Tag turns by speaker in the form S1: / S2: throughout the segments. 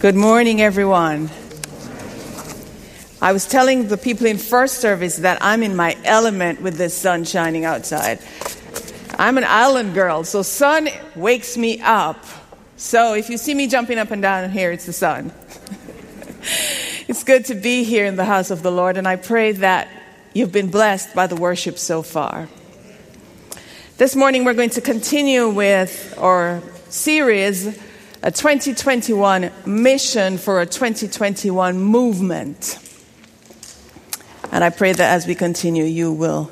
S1: Good morning, everyone. I was telling the people in first service that I'm in my element with the sun shining outside. I'm an island girl, so sun wakes me up. So if you see me jumping up and down here, it's the sun. it's good to be here in the house of the Lord, and I pray that you've been blessed by the worship so far. This morning we're going to continue with our series, a 2021 mission for a 2021 movement. And I pray that as we continue, you will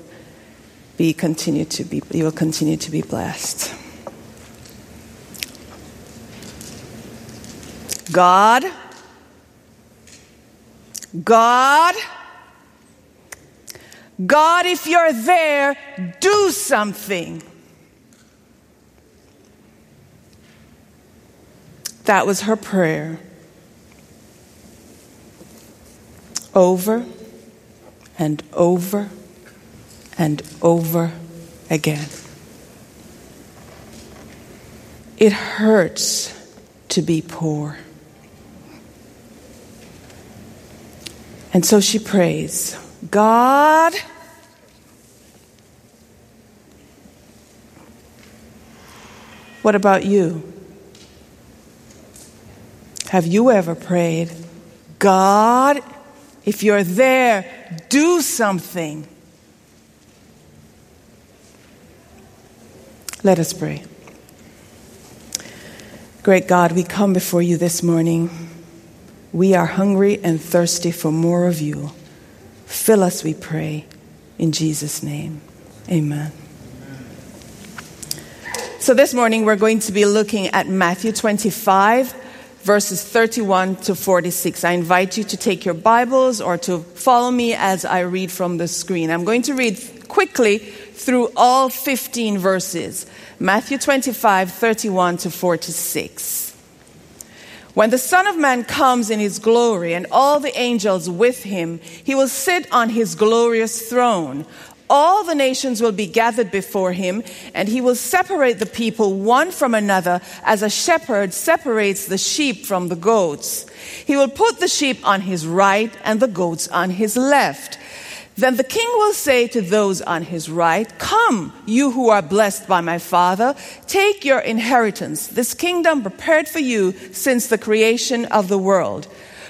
S1: be continue to be you will continue to be blessed. God, God, God, if you're there, do something. That was her prayer. Over and over and over again. It hurts to be poor. And so she prays, God, what about you? Have you ever prayed, God, if you're there, do something? Let us pray. Great God, we come before you this morning. We are hungry and thirsty for more of you. Fill us, we pray, in Jesus' name. Amen. So, this morning we're going to be looking at Matthew 25, verses 31 to 46. I invite you to take your Bibles or to follow me as I read from the screen. I'm going to read quickly through all 15 verses. Matthew 25, 31 to 46. When the Son of Man comes in his glory and all the angels with him, he will sit on his glorious throne. All the nations will be gathered before him, and he will separate the people one from another as a shepherd separates the sheep from the goats. He will put the sheep on his right and the goats on his left. Then the king will say to those on his right, Come, you who are blessed by my father, take your inheritance, this kingdom prepared for you since the creation of the world.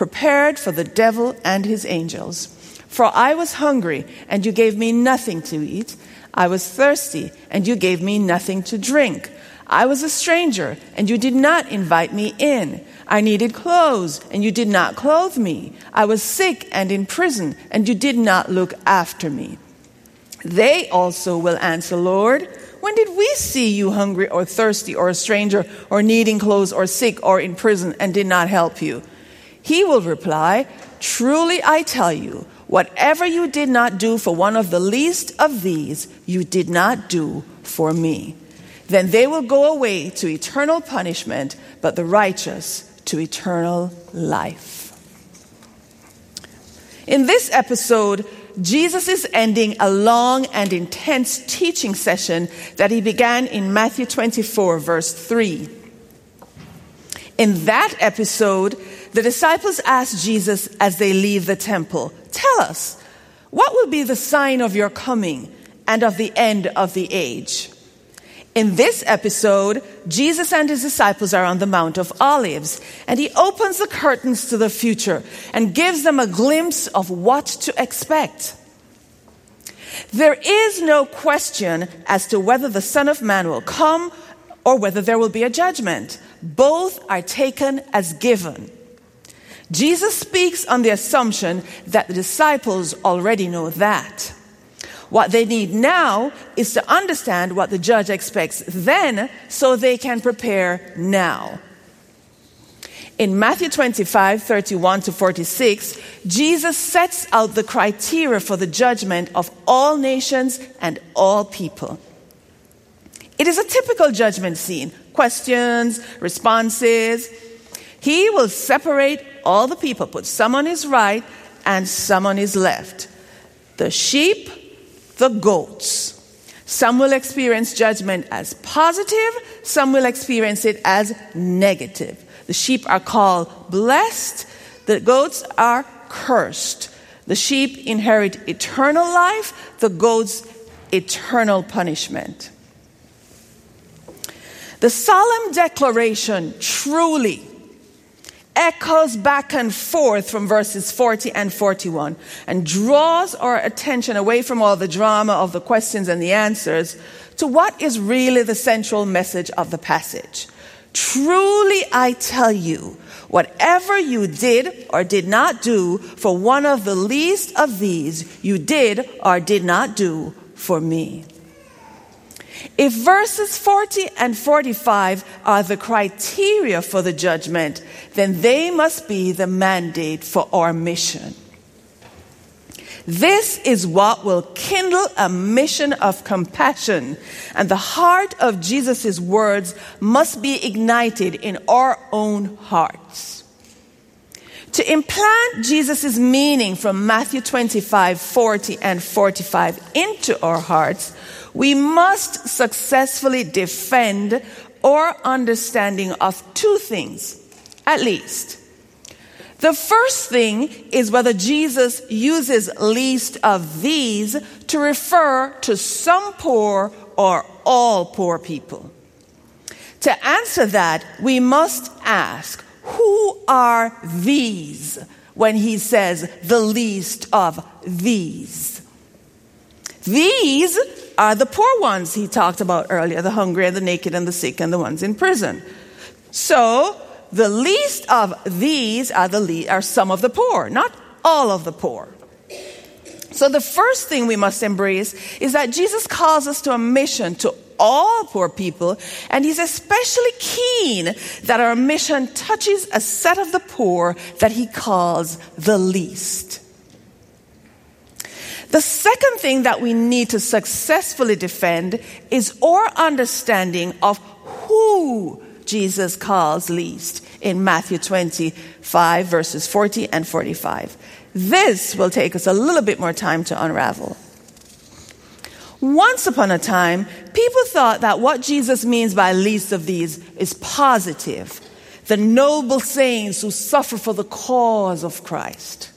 S1: prepared for the devil and his angels. For I was hungry, and you gave me nothing to eat. I was thirsty, and you gave me nothing to drink. I was a stranger, and you did not invite me in. I needed clothes, and you did not clothe me. I was sick and in prison, and you did not look after me. They also will answer, Lord, when did we see you hungry or thirsty or a stranger or needing clothes or sick or in prison and did not help you? He will reply, Truly I tell you, whatever you did not do for one of the least of these, you did not do for me. Then they will go away to eternal punishment, but the righteous to eternal life. In this episode, Jesus is ending a long and intense teaching session that he began in Matthew 24, verse 3. In that episode, the disciples asked Jesus as they leave the temple, Tell us, what will be the sign of your coming and of the end of the age? In this episode, Jesus and his disciples are on the Mount of Olives, and he opens the curtains to the future and gives them a glimpse of what to expect. There is no question as to whether the Son of Man will come or whether there will be a judgment. Both are taken as given. Jesus speaks on the assumption that the disciples already know that. What they need now is to understand what the judge expects then so they can prepare now. In Matthew 25, 31 to 46, Jesus sets out the criteria for the judgment of all nations and all people. It is a typical judgment scene questions, responses. He will separate all the people, put some on his right and some on his left. The sheep, the goats. Some will experience judgment as positive, some will experience it as negative. The sheep are called blessed, the goats are cursed. The sheep inherit eternal life, the goats, eternal punishment. The solemn declaration truly echoes back and forth from verses 40 and 41 and draws our attention away from all the drama of the questions and the answers to what is really the central message of the passage. Truly, I tell you, whatever you did or did not do for one of the least of these, you did or did not do for me. If verses 40 and 45 are the criteria for the judgment, then they must be the mandate for our mission. This is what will kindle a mission of compassion, and the heart of Jesus' words must be ignited in our own hearts. To implant Jesus' meaning from Matthew 25, 40, and 45 into our hearts, we must successfully defend our understanding of two things, at least. The first thing is whether Jesus uses least of these to refer to some poor or all poor people. To answer that, we must ask, who are these when he says the least of these? These are the poor ones he talked about earlier the hungry and the naked and the sick and the ones in prison. So, the least of these are, the le- are some of the poor, not all of the poor. So, the first thing we must embrace is that Jesus calls us to a mission to all poor people, and he's especially keen that our mission touches a set of the poor that he calls the least. The second thing that we need to successfully defend is our understanding of who Jesus calls least in Matthew 25, verses 40 and 45. This will take us a little bit more time to unravel. Once upon a time, people thought that what Jesus means by least of these is positive. The noble saints who suffer for the cause of Christ.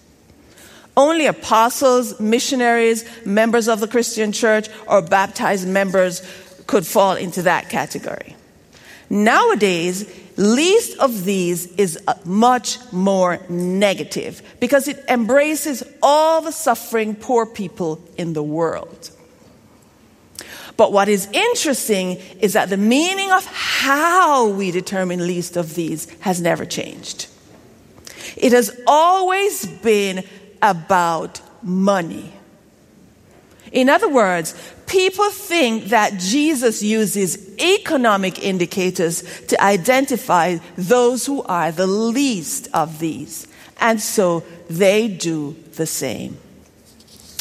S1: Only apostles, missionaries, members of the Christian church, or baptized members could fall into that category. Nowadays, least of these is uh, much more negative because it embraces all the suffering poor people in the world. But what is interesting is that the meaning of how we determine least of these has never changed. It has always been about money. In other words, people think that Jesus uses economic indicators to identify those who are the least of these. And so they do the same.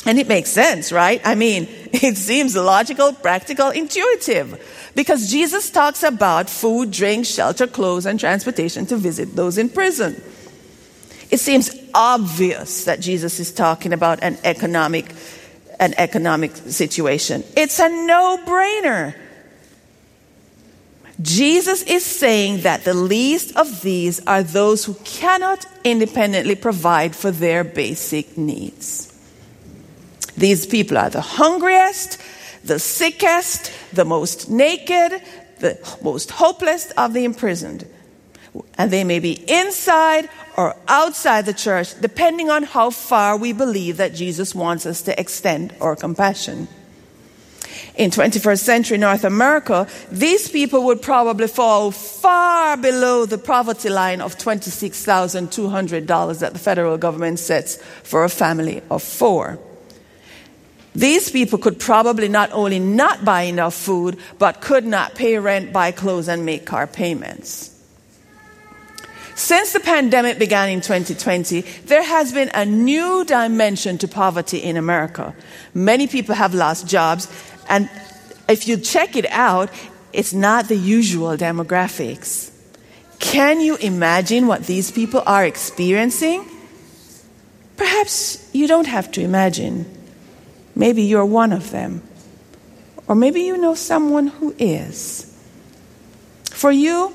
S1: And it makes sense, right? I mean, it seems logical, practical, intuitive. Because Jesus talks about food, drink, shelter, clothes, and transportation to visit those in prison. It seems obvious that Jesus is talking about an economic, an economic situation. It's a no brainer. Jesus is saying that the least of these are those who cannot independently provide for their basic needs. These people are the hungriest, the sickest, the most naked, the most hopeless of the imprisoned. And they may be inside or outside the church, depending on how far we believe that Jesus wants us to extend our compassion. In 21st century North America, these people would probably fall far below the poverty line of $26,200 that the federal government sets for a family of four. These people could probably not only not buy enough food, but could not pay rent, buy clothes, and make car payments. Since the pandemic began in 2020, there has been a new dimension to poverty in America. Many people have lost jobs, and if you check it out, it's not the usual demographics. Can you imagine what these people are experiencing? Perhaps you don't have to imagine. Maybe you're one of them. Or maybe you know someone who is. For you,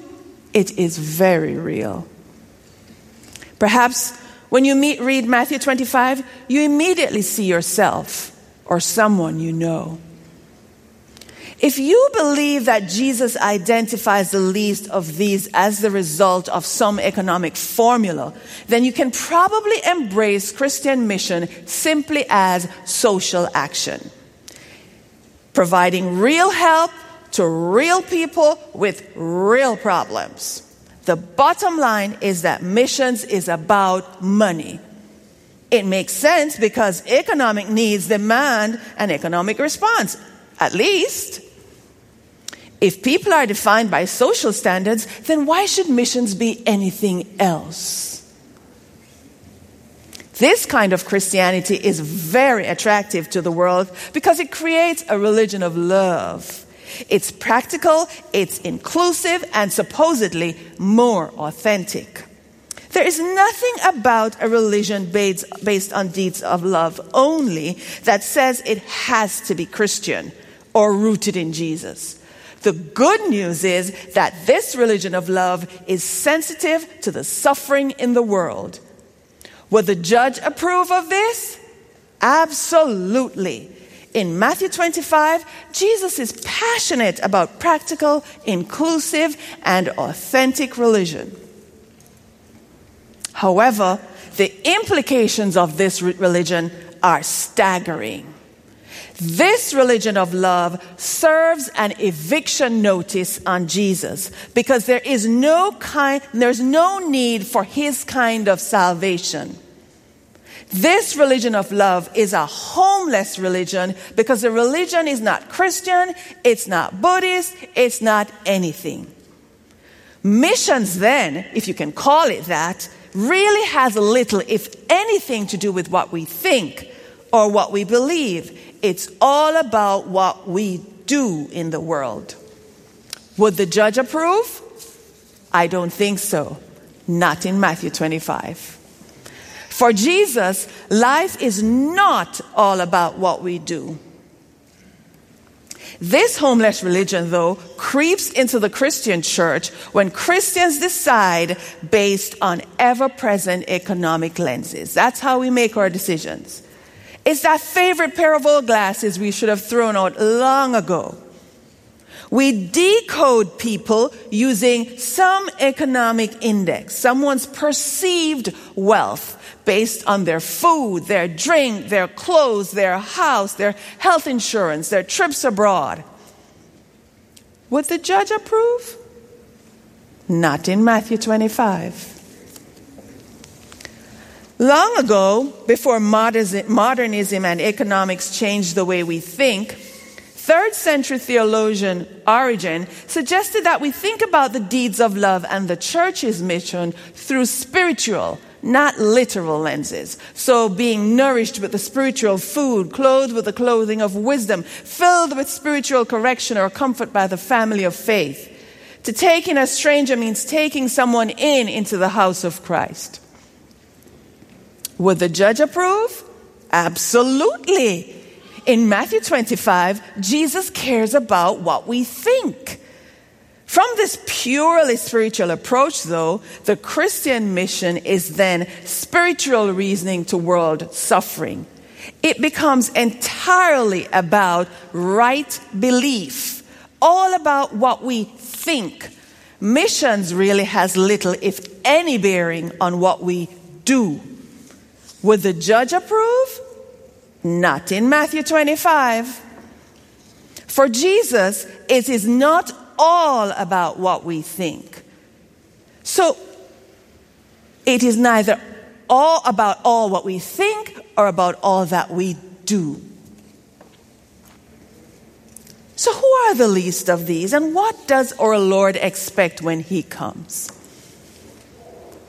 S1: it is very real. Perhaps when you meet, read Matthew 25, you immediately see yourself or someone you know. If you believe that Jesus identifies the least of these as the result of some economic formula, then you can probably embrace Christian mission simply as social action. Providing real help to real people with real problems. The bottom line is that missions is about money. It makes sense because economic needs demand an economic response, at least. If people are defined by social standards, then why should missions be anything else? This kind of Christianity is very attractive to the world because it creates a religion of love. It's practical, it's inclusive, and supposedly more authentic. There is nothing about a religion based, on deeds of love only that says it has to be Christian or rooted in Jesus. The good news is that this religion of love is sensitive to the suffering in the world. Would the judge approve of this? Absolutely. In Matthew 25, Jesus is passionate about practical, inclusive, and authentic religion. However, the implications of this religion are staggering. This religion of love serves an eviction notice on Jesus because there is no kind, there's no need for his kind of salvation. This religion of love is a homeless religion because the religion is not Christian, it's not Buddhist, it's not anything. Missions, then, if you can call it that, really has little, if anything, to do with what we think or what we believe. It's all about what we do in the world. Would the judge approve? I don't think so. Not in Matthew 25. For Jesus, life is not all about what we do. This homeless religion, though, creeps into the Christian church when Christians decide based on ever present economic lenses. That's how we make our decisions. It's that favorite pair of old glasses we should have thrown out long ago. We decode people using some economic index, someone's perceived wealth based on their food, their drink, their clothes, their house, their health insurance, their trips abroad. Would the judge approve? Not in Matthew 25. Long ago, before modernism and economics changed the way we think, third century theologian Origen suggested that we think about the deeds of love and the church's mission through spiritual, not literal lenses. So being nourished with the spiritual food, clothed with the clothing of wisdom, filled with spiritual correction or comfort by the family of faith. To take in a stranger means taking someone in into the house of Christ. Would the judge approve? Absolutely. In Matthew 25, Jesus cares about what we think. From this purely spiritual approach, though, the Christian mission is then spiritual reasoning to world suffering. It becomes entirely about right belief, all about what we think, Missions really has little, if any, bearing on what we do. Would the judge approve? Not in Matthew 25. For Jesus, it is not all about what we think. So, it is neither all about all what we think or about all that we do. So, who are the least of these, and what does our Lord expect when He comes?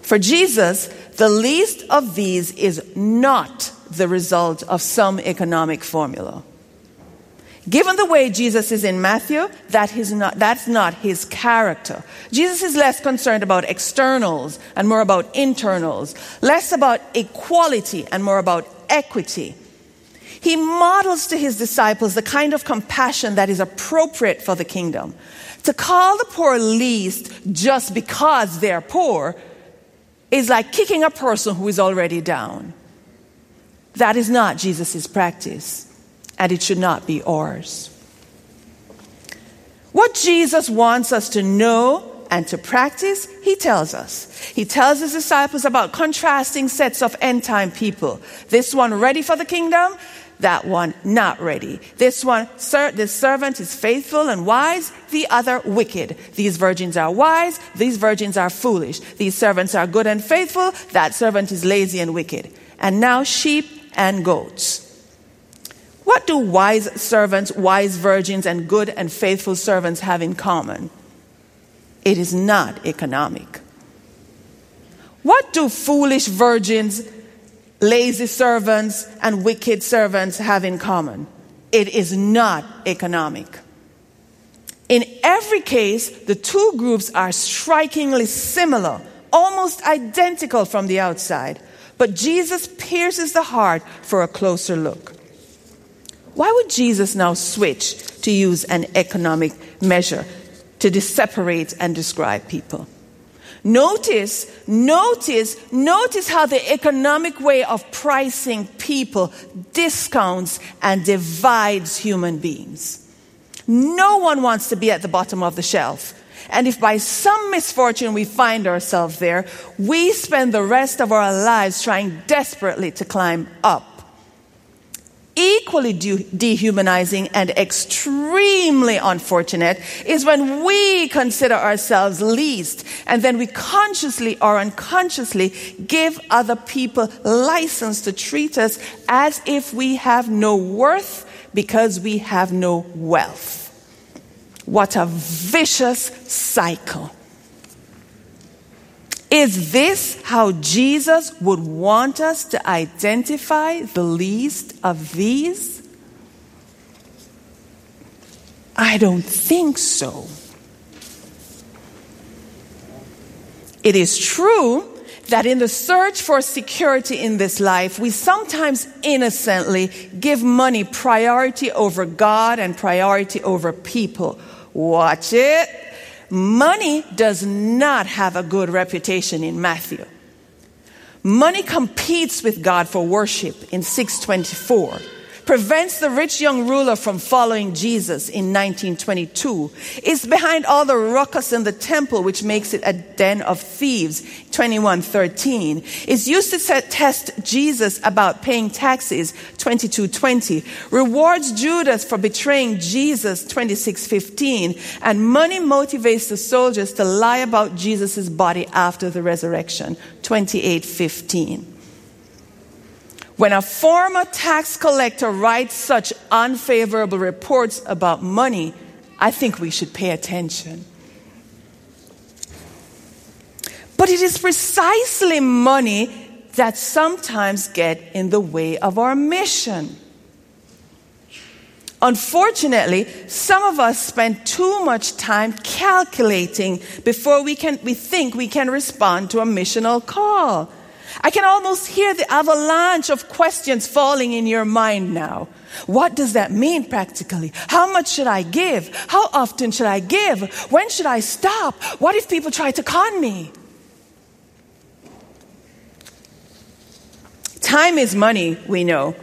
S1: For Jesus, the least of these is not the result of some economic formula. Given the way Jesus is in Matthew, that is not, that's not his character. Jesus is less concerned about externals and more about internals, less about equality and more about equity. He models to his disciples the kind of compassion that is appropriate for the kingdom. To call the poor least just because they're poor is like kicking a person who is already down. That is not Jesus' practice, and it should not be ours. What Jesus wants us to know and to practice, he tells us. He tells his disciples about contrasting sets of end time people. This one ready for the kingdom, that one not ready. This one, sir, this servant is faithful and wise, the other wicked. These virgins are wise, these virgins are foolish. These servants are good and faithful, that servant is lazy and wicked. And now sheep and goats. What do wise servants, wise virgins, and good and faithful servants have in common? It is not economic. What do foolish virgins, lazy servants, and wicked servants have in common? It is not economic. In every case, the two groups are strikingly similar, almost identical from the outside. But Jesus pierces the heart for a closer look. Why would Jesus now switch to use an economic measure to separate and describe people? Notice, notice, notice how the economic way of pricing people discounts and divides human beings. No one wants to be at the bottom of the shelf. And if by some misfortune we find ourselves there, we spend the rest of our lives trying desperately to climb up. Equally de- dehumanizing and extremely unfortunate is when we consider ourselves least and then we consciously or unconsciously give other people license to treat us as if we have no worth because we have no wealth. What a vicious cycle. Is this how Jesus would want us to identify the least of these? I don't think so. It is true that in the search for security in this life, we sometimes innocently give money priority over God and priority over people Watch it. Money does not have a good reputation in Matthew. Money competes with God for worship in 624 prevents the rich young ruler from following Jesus in 1922, is behind all the ruckus in the temple, which makes it a den of thieves, 2113, is used to test Jesus about paying taxes, 2220, rewards Judas for betraying Jesus, 2615, and money motivates the soldiers to lie about Jesus' body after the resurrection, 2815. When a former tax collector writes such unfavorable reports about money, I think we should pay attention. But it is precisely money that sometimes get in the way of our mission. Unfortunately, some of us spend too much time calculating before we can we think we can respond to a missional call. I can almost hear the avalanche of questions falling in your mind now. What does that mean practically? How much should I give? How often should I give? When should I stop? What if people try to con me? Time is money, we know.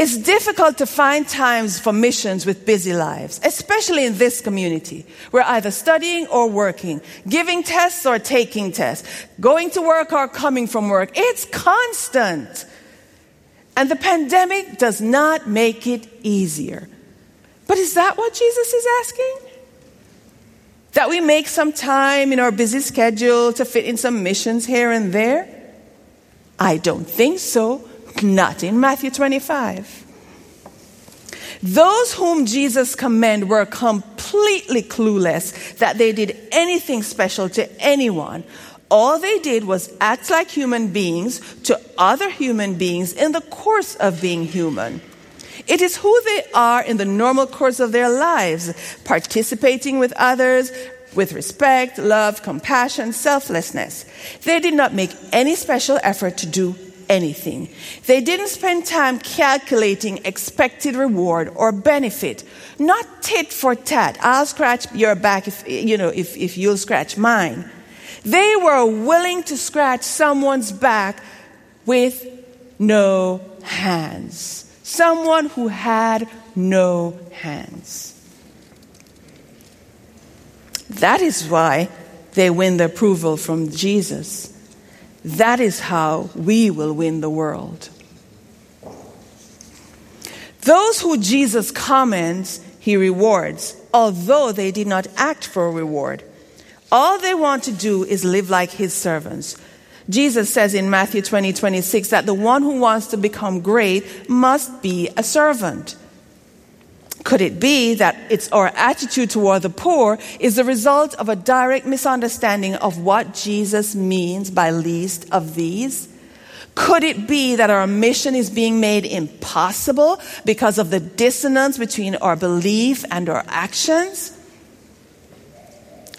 S1: It's difficult to find times for missions with busy lives, especially in this community. We're either studying or working, giving tests or taking tests, going to work or coming from work. It's constant. And the pandemic does not make it easier. But is that what Jesus is asking? That we make some time in our busy schedule to fit in some missions here and there? I don't think so. Not in Matthew 25. Those whom Jesus commended were completely clueless that they did anything special to anyone. All they did was act like human beings to other human beings in the course of being human. It is who they are in the normal course of their lives, participating with others, with respect, love, compassion, selflessness. They did not make any special effort to do anything. They didn't spend time calculating expected reward or benefit. Not tit for tat. I'll scratch your back if, you know, if, if you'll scratch mine. They were willing to scratch someone's back with no hands. Someone who had no hands. That is why they win the approval from Jesus. That is how we will win the world. Those who Jesus commends, he rewards, although they did not act for a reward. All they want to do is live like his servants. Jesus says in Matthew 20, 26 that the one who wants to become great must be a servant. Could it be that it's our attitude toward the poor is the result of a direct misunderstanding of what Jesus means by least of these? Could it be that our mission is being made impossible because of the dissonance between our belief and our actions?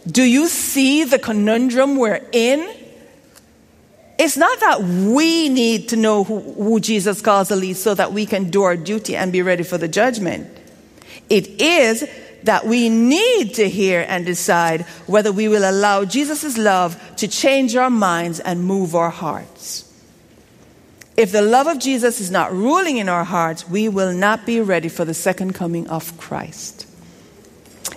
S1: Do you see the conundrum we're in? It's not that we need to know who, who Jesus calls the least so that we can do our duty and be ready for the judgment. It is that we need to hear and decide whether we will allow Jesus' love to change our minds and move our hearts. If the love of Jesus is not ruling in our hearts, we will not be ready for the second coming of Christ.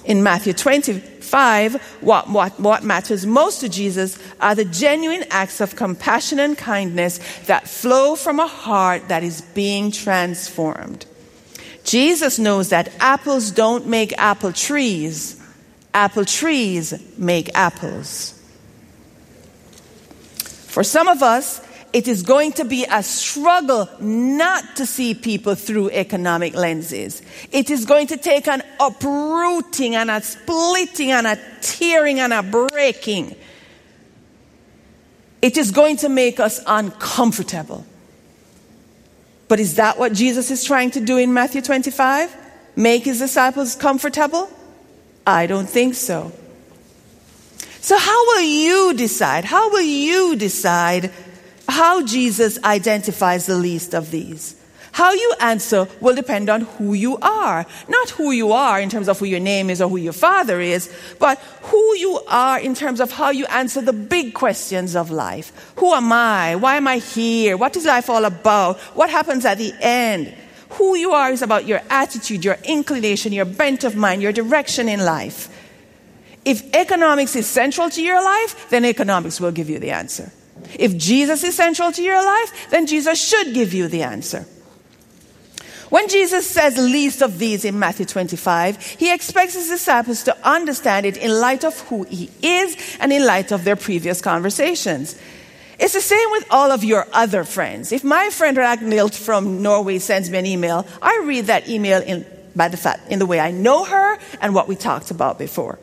S1: In Matthew 25, what, what, what matters most to Jesus are the genuine acts of compassion and kindness that flow from a heart that is being transformed. Jesus knows that apples don't make apple trees, apple trees make apples. For some of us, it is going to be a struggle not to see people through economic lenses. It is going to take an uprooting and a splitting and a tearing and a breaking. It is going to make us uncomfortable. But is that what Jesus is trying to do in Matthew 25? Make his disciples comfortable? I don't think so. So, how will you decide? How will you decide how Jesus identifies the least of these? How you answer will depend on who you are. Not who you are in terms of who your name is or who your father is, but who you are in terms of how you answer the big questions of life. Who am I? Why am I here? What is life all about? What happens at the end? Who you are is about your attitude, your inclination, your bent of mind, your direction in life. If economics is central to your life, then economics will give you the answer. If Jesus is central to your life, then Jesus should give you the answer. When Jesus says least of these in Matthew 25, he expects his disciples to understand it in light of who he is and in light of their previous conversations. It's the same with all of your other friends. If my friend Ragnhild from Norway sends me an email, I read that email in, by the fact, in the way I know her and what we talked about before.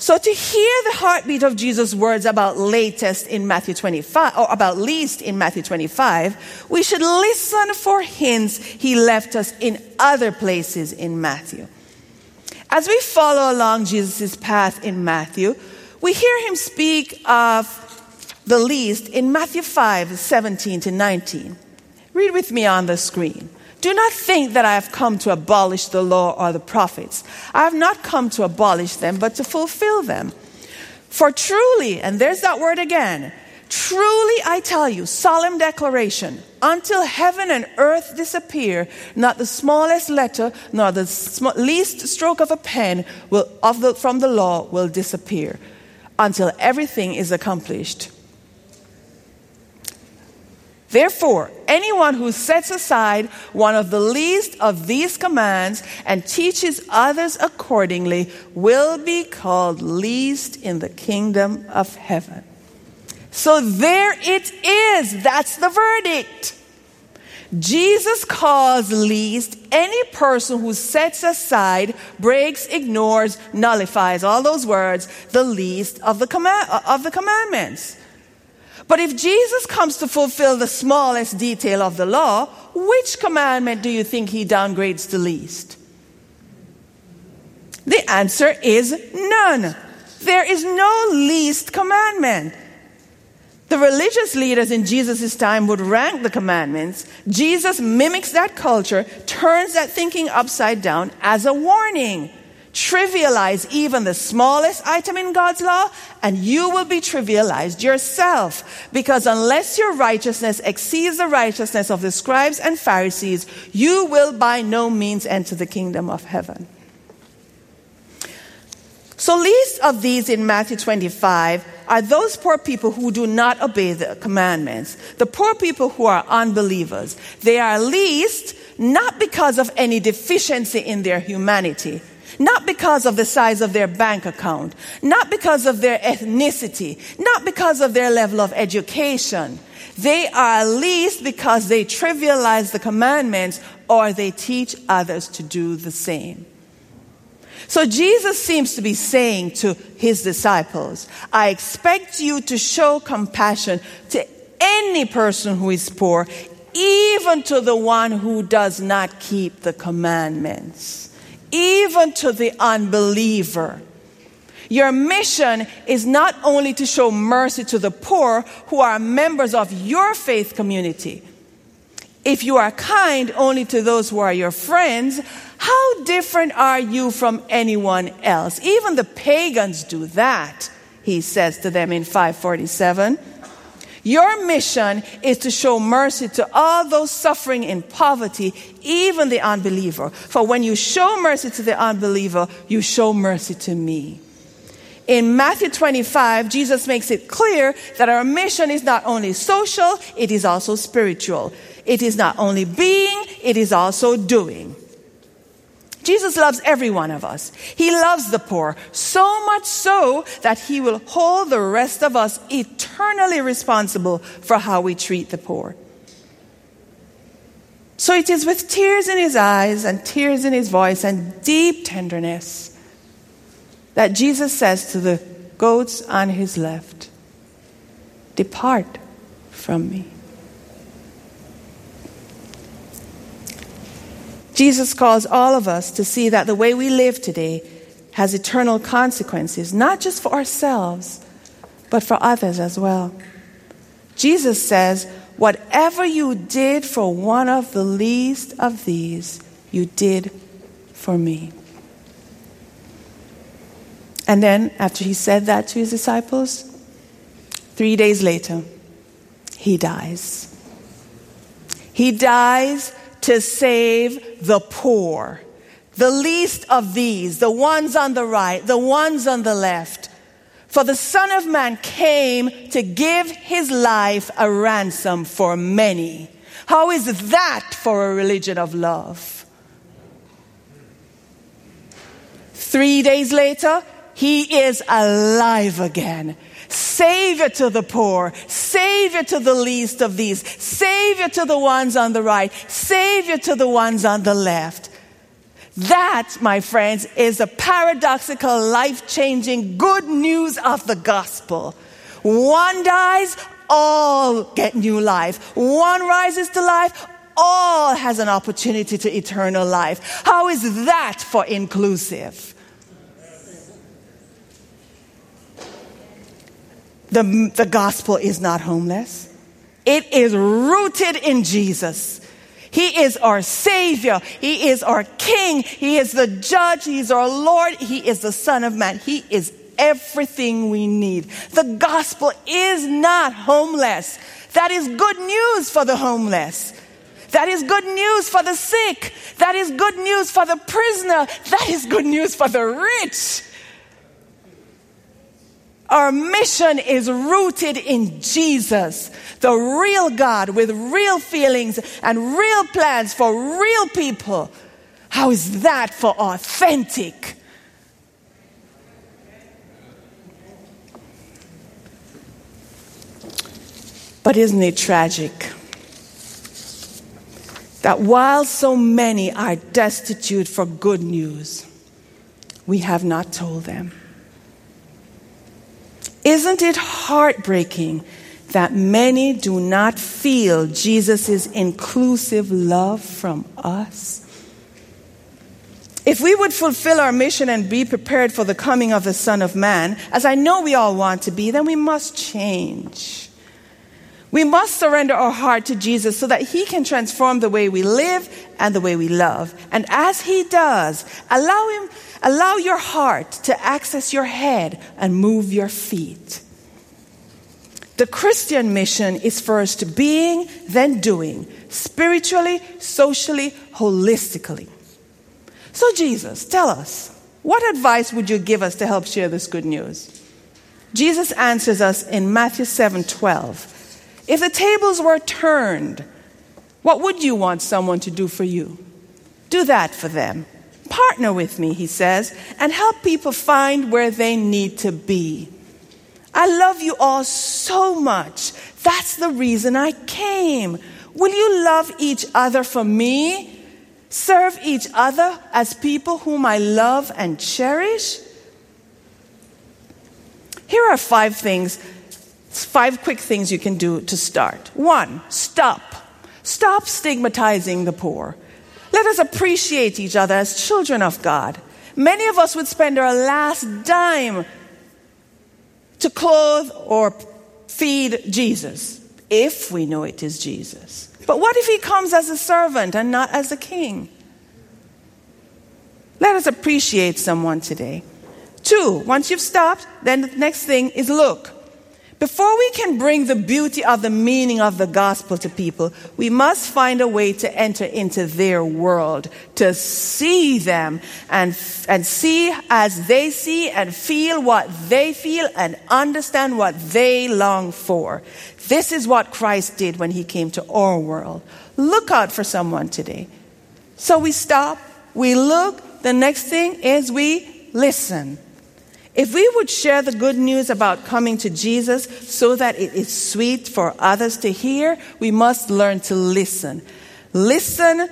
S1: So to hear the heartbeat of Jesus' words about latest in Matthew 25, or about least in Matthew 25, we should listen for hints he left us in other places in Matthew. As we follow along Jesus' path in Matthew, we hear him speak of the least in Matthew 5, 17 to 19. Read with me on the screen. Do not think that I have come to abolish the law or the prophets. I have not come to abolish them, but to fulfill them. For truly, and there's that word again, truly I tell you, solemn declaration, until heaven and earth disappear, not the smallest letter nor the sm- least stroke of a pen will, of the, from the law will disappear until everything is accomplished. Therefore, anyone who sets aside one of the least of these commands and teaches others accordingly will be called least in the kingdom of heaven. So there it is. That's the verdict. Jesus calls least any person who sets aside, breaks, ignores, nullifies, all those words, the least of the, command, of the commandments. But if Jesus comes to fulfill the smallest detail of the law, which commandment do you think he downgrades the least? The answer is none. There is no least commandment. The religious leaders in Jesus' time would rank the commandments. Jesus mimics that culture, turns that thinking upside down as a warning trivialize even the smallest item in God's law, and you will be trivialized yourself. Because unless your righteousness exceeds the righteousness of the scribes and Pharisees, you will by no means enter the kingdom of heaven. So, least of these in Matthew 25 are those poor people who do not obey the commandments, the poor people who are unbelievers. They are least not because of any deficiency in their humanity not because of the size of their bank account, not because of their ethnicity, not because of their level of education. They are at least because they trivialize the commandments or they teach others to do the same. So Jesus seems to be saying to his disciples, I expect you to show compassion to any person who is poor, even to the one who does not keep the commandments even to the unbeliever. Your mission is not only to show mercy to the poor who are members of your faith community. If you are kind only to those who are your friends, how different are you from anyone else? Even the pagans do that, he says to them in 547. Your mission is to show mercy to all those suffering in poverty, even the unbeliever. For when you show mercy to the unbeliever, you show mercy to me. In Matthew 25, Jesus makes it clear that our mission is not only social, it is also spiritual. It is not only being, it is also doing. Jesus loves every one of us. He loves the poor, so much so that he will hold the rest of us eternally responsible for how we treat the poor. So it is with tears in his eyes and tears in his voice and deep tenderness that Jesus says to the goats on his left, Depart from me. Jesus calls all of us to see that the way we live today has eternal consequences, not just for ourselves, but for others as well. Jesus says, Whatever you did for one of the least of these, you did for me. And then, after he said that to his disciples, three days later, he dies. He dies to save the poor. The least of these, the ones on the right, the ones on the left. For the Son of Man came to give his life a ransom for many. How is that for a religion of love? Three days later, he is alive again. Savior to the poor, Savior to the least of these, Savior to the ones on the right, Savior to the ones on the left. That, my friends, is a paradoxical, life changing good news of the gospel. One dies, all get new life. One rises to life, all has an opportunity to eternal life. How is that for inclusive? The, the gospel is not homeless. It is rooted in Jesus. He is our Savior. He is our King. He is the Judge. He is our Lord. He is the Son of Man. He is everything we need. The gospel is not homeless. That is good news for the homeless. That is good news for the sick. That is good news for the prisoner. That is good news for the rich. Our mission is rooted in Jesus, the real God with real feelings and real plans for real people. How is that for authentic? But isn't it tragic that while so many are destitute for good news, we have not told them? Isn't it heartbreaking that many do not feel Jesus' inclusive love from us? If we would fulfill our mission and be prepared for the coming of the Son of Man, as I know we all want to be, then we must change. We must surrender our heart to Jesus so that He can transform the way we live and the way we love. And as He does, allow Him Allow your heart to access your head and move your feet. The Christian mission is first being, then doing, spiritually, socially, holistically. So, Jesus, tell us, what advice would you give us to help share this good news? Jesus answers us in Matthew 7 12. If the tables were turned, what would you want someone to do for you? Do that for them. Partner with me, he says, and help people find where they need to be. I love you all so much. That's the reason I came. Will you love each other for me? Serve each other as people whom I love and cherish? Here are five things, five quick things you can do to start. One, stop. Stop stigmatizing the poor. Let us appreciate each other as children of God. Many of us would spend our last dime to clothe or feed Jesus, if we know it is Jesus. But what if he comes as a servant and not as a king? Let us appreciate someone today. Two, once you've stopped, then the next thing is look. Before we can bring the beauty of the meaning of the gospel to people, we must find a way to enter into their world, to see them and, and see as they see and feel what they feel and understand what they long for. This is what Christ did when he came to our world. Look out for someone today. So we stop, we look, the next thing is we listen. If we would share the good news about coming to Jesus so that it is sweet for others to hear, we must learn to listen. Listen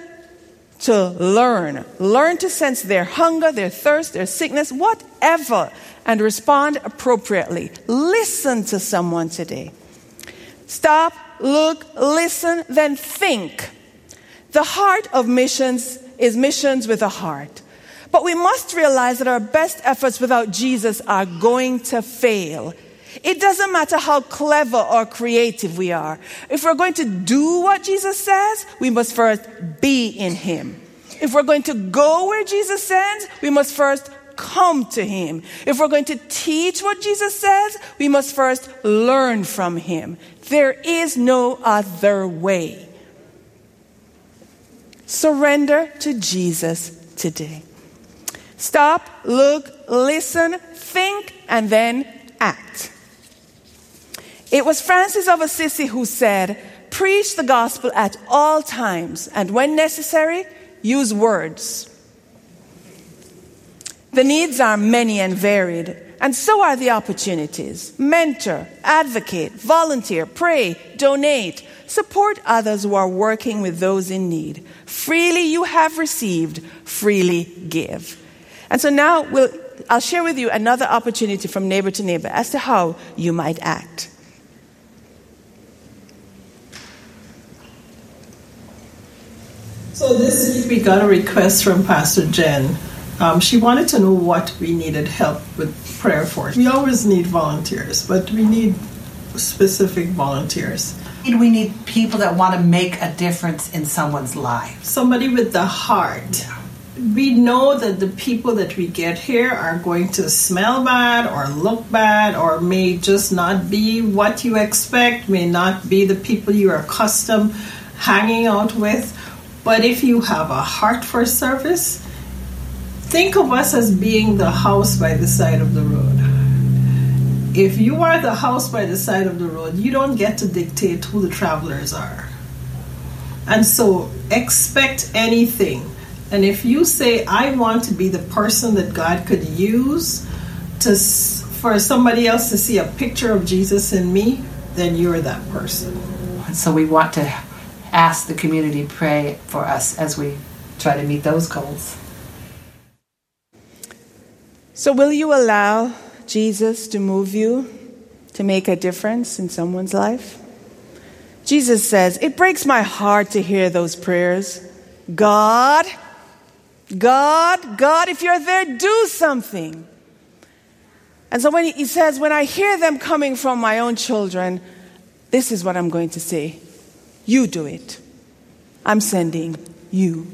S1: to learn. Learn to sense their hunger, their thirst, their sickness, whatever, and respond appropriately. Listen to someone today. Stop, look, listen, then think. The heart of missions is missions with a heart. But we must realize that our best efforts without Jesus are going to fail. It doesn't matter how clever or creative we are. If we're going to do what Jesus says, we must first be in Him. If we're going to go where Jesus sends, we must first come to Him. If we're going to teach what Jesus says, we must first learn from Him. There is no other way. Surrender to Jesus today. Stop, look, listen, think, and then act. It was Francis of Assisi who said, Preach the gospel at all times, and when necessary, use words. The needs are many and varied, and so are the opportunities. Mentor, advocate, volunteer, pray, donate, support others who are working with those in need. Freely you have received, freely give. And so now we'll, I'll share with you another opportunity from neighbor to neighbor as to how you might act.
S2: So this week we got a request from Pastor Jen. Um, she wanted to know what we needed help with prayer for. We always need volunteers, but we need specific volunteers.
S3: We need people that want to make a difference in someone's life.
S2: Somebody with the heart.
S3: Yeah
S2: we know that the people that we get here are going to smell bad or look bad or may just not be what you expect, may not be the people you are accustomed hanging out with. But if you have a heart for service, think of us as being the house by the side of the road. If you are the house by the side of the road, you don't get to dictate who the travelers are. And so expect anything and if you say, I want to be the person that God could use to, for somebody else to see a picture of Jesus in me, then you're that person.
S3: So we want to ask the community to pray for us as we try to meet those goals.
S1: So, will you allow Jesus to move you to make a difference in someone's life? Jesus says, It breaks my heart to hear those prayers. God, God, God, if you're there, do something. And so when he, says, when I hear them coming from my own children, this is what I'm going to say. You do it. I'm sending you.